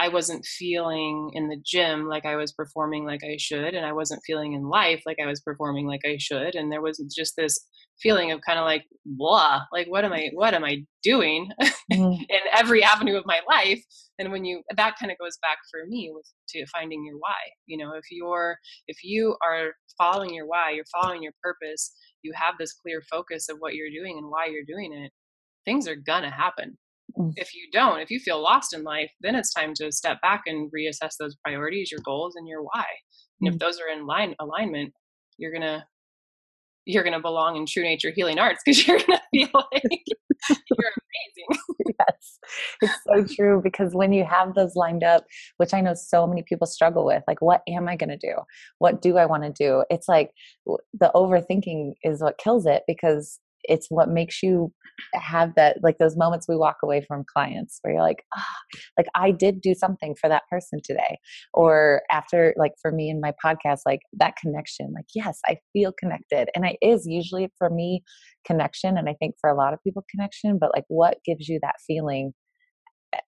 I wasn't feeling in the gym like I was performing like I should, and I wasn't feeling in life like I was performing like I should, and there was just this feeling of kind of like blah, like what am I, what am I doing [laughs] mm-hmm. in every avenue of my life? And when you that kind of goes back for me with to finding your why. You know, if you're if you are following your why, you're following your purpose, you have this clear focus of what you're doing and why you're doing it, things are gonna happen Mm. If you don't, if you feel lost in life, then it's time to step back and reassess those priorities, your goals, and your why. And mm. if those are in line alignment, you're gonna you're gonna belong in true nature healing arts because [laughs] you're gonna feel [laughs] like you're amazing. yes, it's so true because when you have those lined up, which I know so many people struggle with, like what am I gonna do? What do I want to do? It's like the overthinking is what kills it because it's what makes you have that like those moments we walk away from clients where you're like ah like i did do something for that person today. Or after like for me in my podcast like that connection like yes i feel connected. And it is usually for me connection and i think for a lot of people connection but like what gives you that feeling?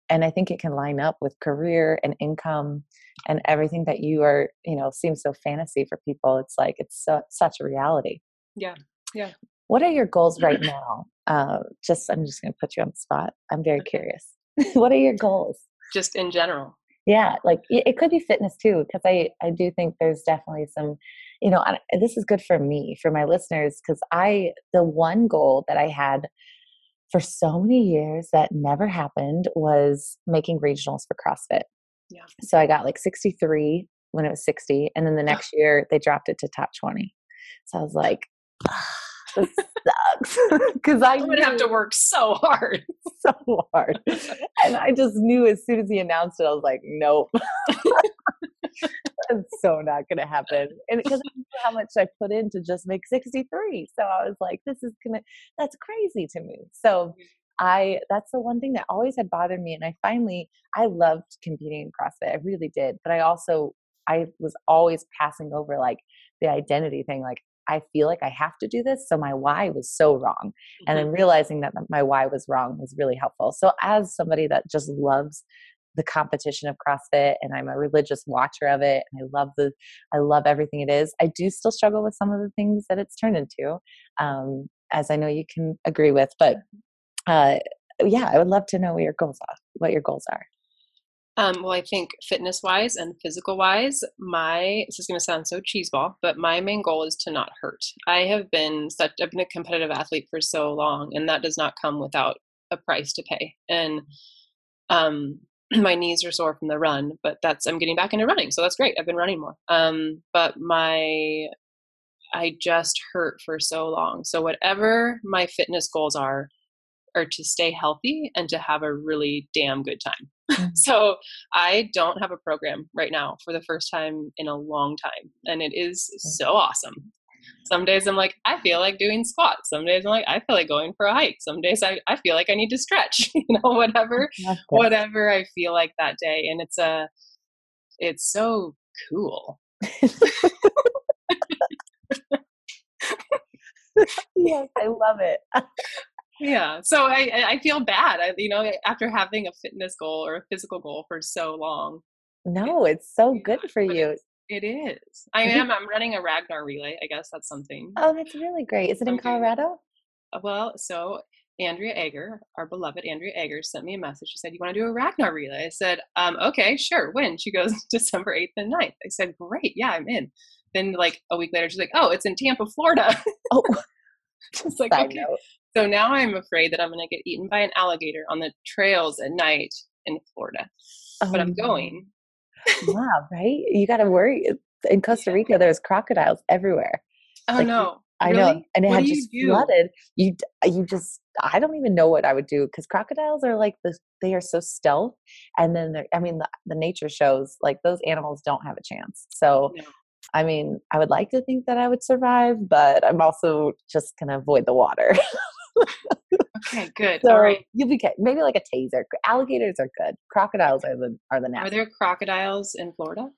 And i think it can line up with career and income and everything that you are you know seems so fantasy for people. It's like it's so, such a reality. Yeah yeah what are your goals right [laughs] now? Uh, just I'm just going to put you on the spot. I'm very curious. [laughs] what are your goals? Just in general. Yeah, like it could be fitness too, because I I do think there's definitely some, you know, this is good for me for my listeners because I the one goal that I had for so many years that never happened was making regionals for CrossFit. Yeah. So I got like 63 when it was 60, and then the next year they dropped it to top 20. So I was like. [laughs] this sucks [laughs] because I would have to work so hard, [laughs] so hard, and I just knew as soon as he announced it, I was like, nope. That's so not going to happen. And because I knew how much I put in to just make 63. So I was like, this is going to, that's crazy to me. So I, that's the one thing that always had bothered me. And I finally, I loved competing in CrossFit. I really did. But I also, I was always passing over like the identity thing. Like, I feel like I have to do this. So my why was so wrong. Mm-hmm. And then realizing that my why was wrong was really helpful. So as somebody that just loves the competition of CrossFit and I'm a religious watcher of it and I love the I love everything it is. I do still struggle with some of the things that it's turned into, um, as I know you can agree with. But uh, yeah, I would love to know what your goals are. What your goals are. Um, well, I think fitness wise and physical wise, my this is going to sound so cheeseball, but my main goal is to not hurt. I have been such I've been a competitive athlete for so long, and that does not come without a price to pay. And um, [clears throat] my knees are sore from the run, but that's I'm getting back into running, so that's great. I've been running more. Um, but my I just hurt for so long. So whatever my fitness goals are, are to stay healthy and to have a really damn good time. Mm-hmm. [laughs] so I don't have a program right now for the first time in a long time, and it is so awesome. Some days I'm like, I feel like doing squats. Some days I'm like, I feel like going for a hike. Some days I, I feel like I need to stretch, [laughs] you know, whatever, whatever I feel like that day. And it's a, it's so cool. [laughs] yes, I love it. Yeah. So I, I feel bad, I, you know, after having a fitness goal or a physical goal for so long. No, it's so yeah, good for you. It is. I am. I'm running a Ragnar relay. I guess that's something. Oh, that's really great. Is it in Colorado? Uh, well, so Andrea Ager, our beloved Andrea Ager, sent me a message. She said, You want to do a Ragnar relay? I said, um, Okay, sure. When? She goes, [laughs] December 8th and 9th. I said, Great. Yeah, I'm in. Then, like a week later, she's like, Oh, it's in Tampa, Florida. Oh, [laughs] just like, okay. Note. So now I'm afraid that I'm going to get eaten by an alligator on the trails at night in Florida. Oh, but I'm going yeah, right. You got to worry. Uh, in Costa Rica, there's crocodiles everywhere. Oh like, no. I really? know, and it what had just flooded. You, uh, you just, I don't even know what I would do because crocodiles are like the, they are so stealth, and then they're, I mean, the, the nature shows like those animals don't have a chance. So, no. I mean, I would like to think that I would survive, but I'm also just gonna avoid the water. [laughs] okay, good. So All right. You'll be good. Maybe like a taser. Alligators are good. Crocodiles are the are the nasty. Are there crocodiles in Florida?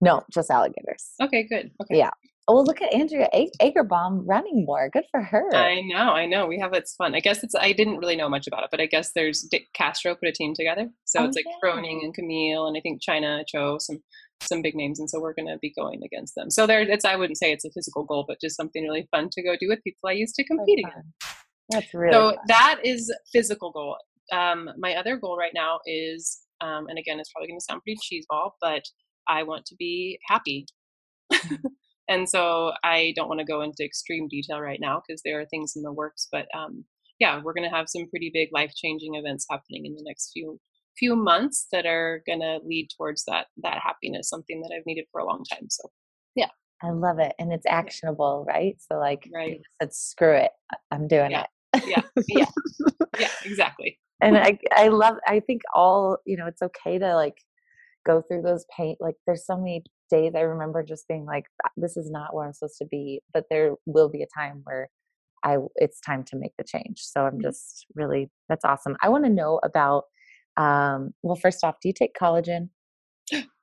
No, just alligators. Okay, good. Okay. Yeah. Oh, look at Andrea Agerbaum running more. Good for her. I know, I know. We have it's fun. I guess it's. I didn't really know much about it, but I guess there's Dick Castro put a team together, so oh, it's like yeah. Froning and Camille, and I think Chyna Cho, some some big names, and so we're going to be going against them. So there, it's. I wouldn't say it's a physical goal, but just something really fun to go do with people I used to compete against. That's really so fun. that is physical goal. Um, my other goal right now is, um, and again, it's probably going to sound pretty cheeseball, but I want to be happy. Mm-hmm. [laughs] and so I don't want to go into extreme detail right now because there are things in the works. But um, yeah, we're going to have some pretty big life changing events happening in the next few few months that are going to lead towards that that happiness, something that I've needed for a long time. So yeah. I love it. And it's actionable, right? So like right. said, screw it. I'm doing yeah. it yeah yeah yeah exactly. And i i love i think all you know it's okay to like go through those pain like there's so many days i remember just being like this is not where i'm supposed to be but there will be a time where i it's time to make the change so i'm mm-hmm. just really that's awesome. I want to know about um well first off do you take collagen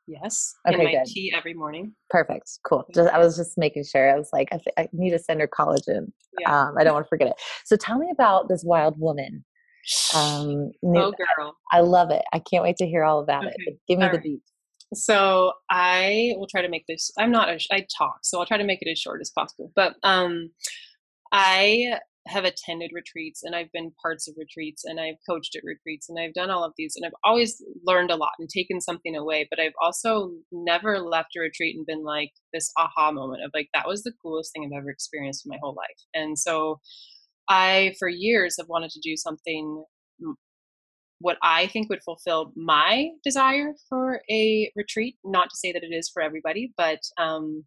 Yes. Okay, my good. tea every morning. Perfect. Cool. Just, I was just making sure. I was like, I, th- I need to send her collagen. Yeah. Um, I don't want to forget it. So tell me about this wild woman. Um, oh, girl. I, I, love it. I can't wait to hear all about okay. it. Give me all the right. beats. So I will try to make this. I'm not. A, I talk, so I'll try to make it as short as possible. But um, I have attended retreats and I've been parts of retreats and I've coached at retreats and I've done all of these and I've always learned a lot and taken something away. But I've also never left a retreat and been like this aha moment of like, that was the coolest thing I've ever experienced in my whole life. And so I, for years, have wanted to do something what I think would fulfill my desire for a retreat. Not to say that it is for everybody, but um,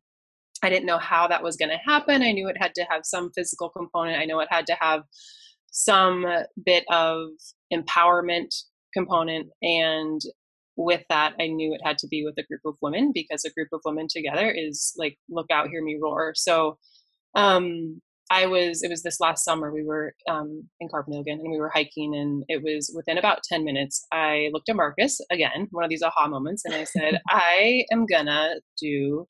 I didn't know how that was going to happen. I knew it had to have some physical component. I know it had to have some bit of empowerment component. And with that, I knew it had to be with a group of women because a group of women together is like, look out, hear me roar. So, um, I was, it was this last summer, we were um, in Carpentaglen and we were hiking, and it was within about 10 minutes. I looked at Marcus again, one of these aha moments, and I said, [laughs] I am gonna do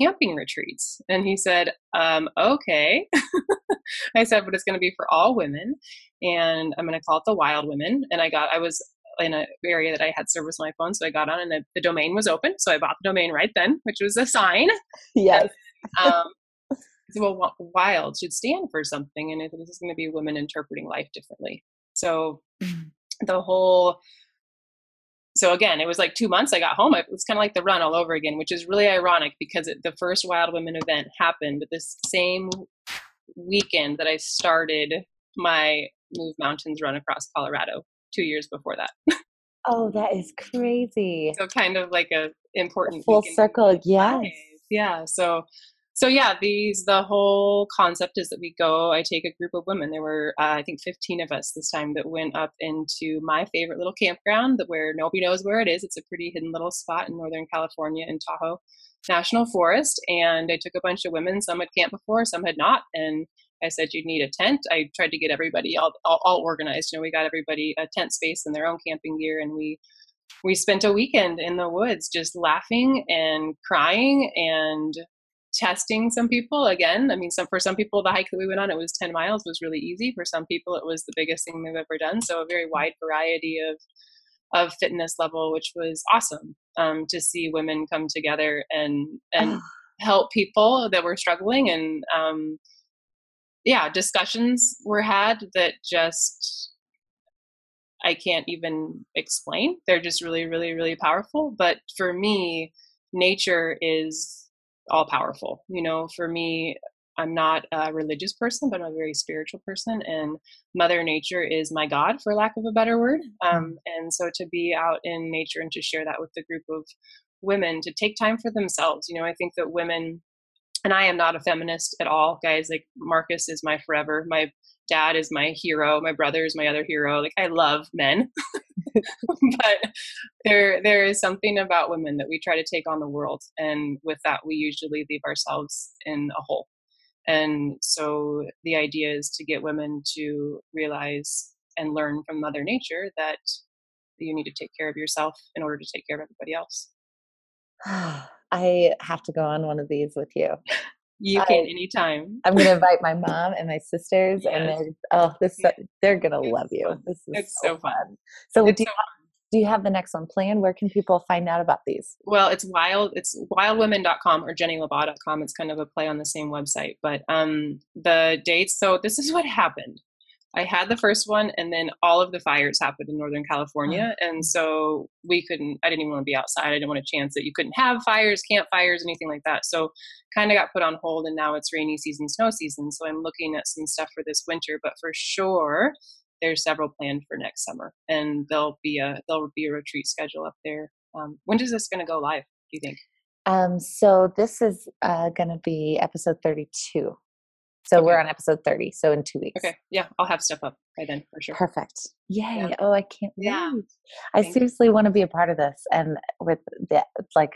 camping retreats. And he said, um, okay. [laughs] I said, but it's going to be for all women. And I'm going to call it the Wild Women. And I got, I was in an area that I had service on my phone. So I got on and the, the domain was open. So I bought the domain right then, which was a sign. Yes. um, so, well, wild should stand for something. And this is going to be women interpreting life differently. So Mm. the whole so again, it was like two months. I got home. It was kind of like the run all over again, which is really ironic because it, the first Wild Women event happened this same weekend that I started my Move Mountains run across Colorado two years before that. [laughs] Oh, that is crazy. so kind of like a important Full weekend. circle. Yes. Yeah. So, so yeah, these the whole concept is that we go. I take a group of women. There were uh, I think 15 of us this time that went up into my favorite little campground that where nobody knows where it is. It's a pretty hidden little spot in Northern California in Tahoe National Forest. And I took a bunch of women. Some had camped before, some had not, and I said you'd need a tent. I tried to get everybody all, all, all organized. You know, we got everybody a tent space and their own camping gear, and we we spent a weekend in the woods just laughing and crying and testing some people again. I mean some for some people the hike that we went on it was 10 miles was really easy. For some people it was the biggest thing they've ever done. So a very wide variety of of fitness level which was awesome um, to see women come together and and help people that were struggling. And um, yeah discussions were had that just i can't even explain. They're just really really really powerful. But for me nature is all powerful you know for me i'm not a religious person but i'm a very spiritual person and mother nature is my god for lack of a better word um, and so to be out in nature and to share that with the group of women to take time for themselves you know i think that women and I am not a feminist at all, guys. Like Marcus is my forever. My dad is my hero. My brother is my other hero. Like I love men, [laughs] [laughs] but there there is something about women that we try to take on the world, and with that, we usually leave ourselves in a hole. And so the idea is to get women to realize and learn from Mother Nature that you need to take care of yourself in order to take care of everybody else. [sighs] I have to go on one of these with you. You I- can anytime. I'm going to invite my [laughs] mom and my sisters, and they're oh, this [laughs] they're going to love you. This is It's so so fun. fun. So, It's do you, so have, do you have the next one planned? Where can people find out about these? Well, it's wild. It's wildwomen.com or jennylabaw.com. It's kind of a play on the same website. But um, the dates. So this is what happened. I had the first one, and then all of the fires happened in Northern California, and so we couldn't. I didn't even want to be outside. I didn't want a chance that you couldn't have fires, campfires, anything like that. So kind of got put on hold, and now it's rainy season, snow season. So I'm looking at some stuff for this winter, but for sure. There's several planned for next summer, and there'll be a there'll be a retreat schedule up there. Um, when is this going to go live? Do you think? Um, so this is uh, going to be episode 32. So we're on episode 30. So in two weeks. Okay, yeah, I'll have stuff up by then for sure. Perfect. Yay. Yeah. Oh, I can't Yeah. wait. I seriously want to be a part of this and with the like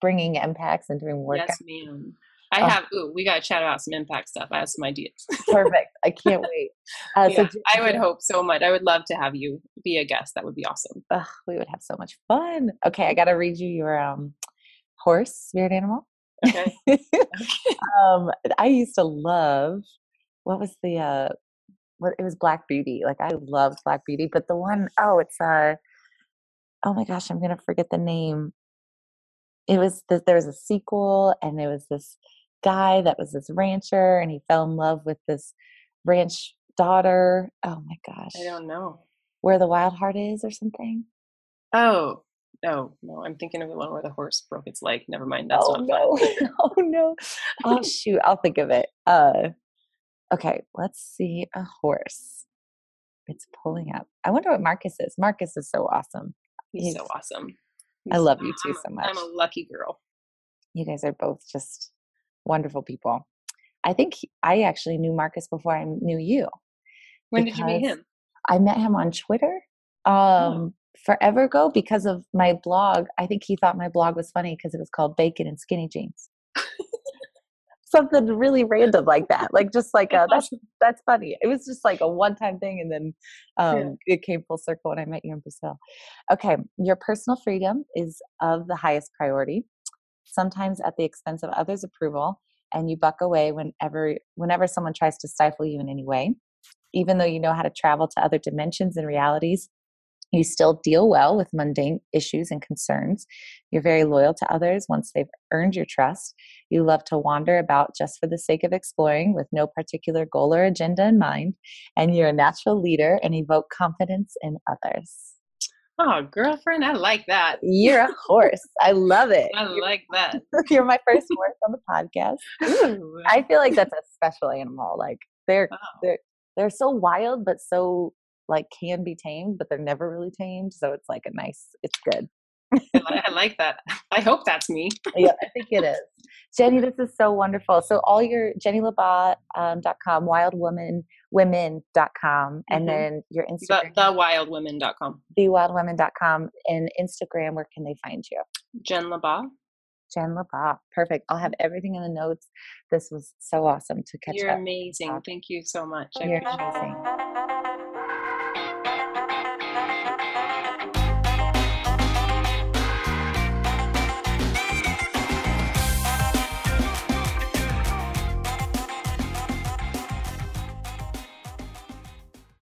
bringing impacts and doing work. Yes, ma'am. I Oh. have. Ooh, we got to chat about some impact stuff. I have some ideas. [laughs] Perfect. I can't wait. Uh, so yeah, I would hope so much. I would love to have you be a guest. That would be awesome. Ugh, we would have so much fun. Okay, I got to read you your um horse spirit animal. Okay. [laughs] um, I used to love what was the uh, what it was Black Beauty. Like I loved Black Beauty, but the one oh, it's uh, oh my gosh, I'm gonna forget the name. It was the, there was a sequel, and it was this guy that was this rancher, and he fell in love with this ranch daughter. Oh my gosh, I don't know. where the wild heart is, or something. Oh no, no. I'm thinking of the one where the horse broke its leg. Never mind. That's oh not no [laughs] fun. oh no oh [laughs] shoot i'll think of it uh okay let's see a horse it's pulling up i wonder what marcus is marcus is so awesome He's so He's- awesome. I love you too so much. I'm a lucky girl. you guys are both just wonderful people i think he- i actually knew marcus before i knew you When did you meet him? i met him on twitter um forever ago because of my blog. I think he thought my blog was funny because it was called bacon and skinny jeans. Something really random like that like just like uh, that's [laughs] that's funny. It was just like a one time thing and then um Yeah. it came full circle when i met you in brazil. Okay your personal freedom is of the highest priority sometimes at the expense of others approval and you buck away whenever whenever someone tries to stifle you in any way even though you know how to travel to other dimensions and realities You still deal well with mundane issues and concerns. You're very loyal to others once they've earned your trust. You love to wander about just for the sake of exploring with no particular goal or agenda in mind. And you're a natural leader and evoke confidence in others. Oh, girlfriend, I like that. You're a [laughs] horse. I love it. I like that. [laughs] You're my first horse on the podcast. Ooh. I feel like that's a special animal. Like they're Wow. they're they're so wild but so like can be tamed, but they're never really tamed. So it's like a nice it's good. I like that. [laughs] I hope that's me. yeah, I think it is. Jenny, this is so wonderful. So all your JennyLaBaw, um, com, wildwomanwomen.com, and Mhm. then your Instagram. The, thewildwomen.com. thewildwomen.com, and Instagram, where can they find you? Jen LaBaw. Jen LaBaw. Perfect. I'll have everything in the notes. This was so awesome to catch You're up. amazing. Thank you so much. You're appreciate it. amazing.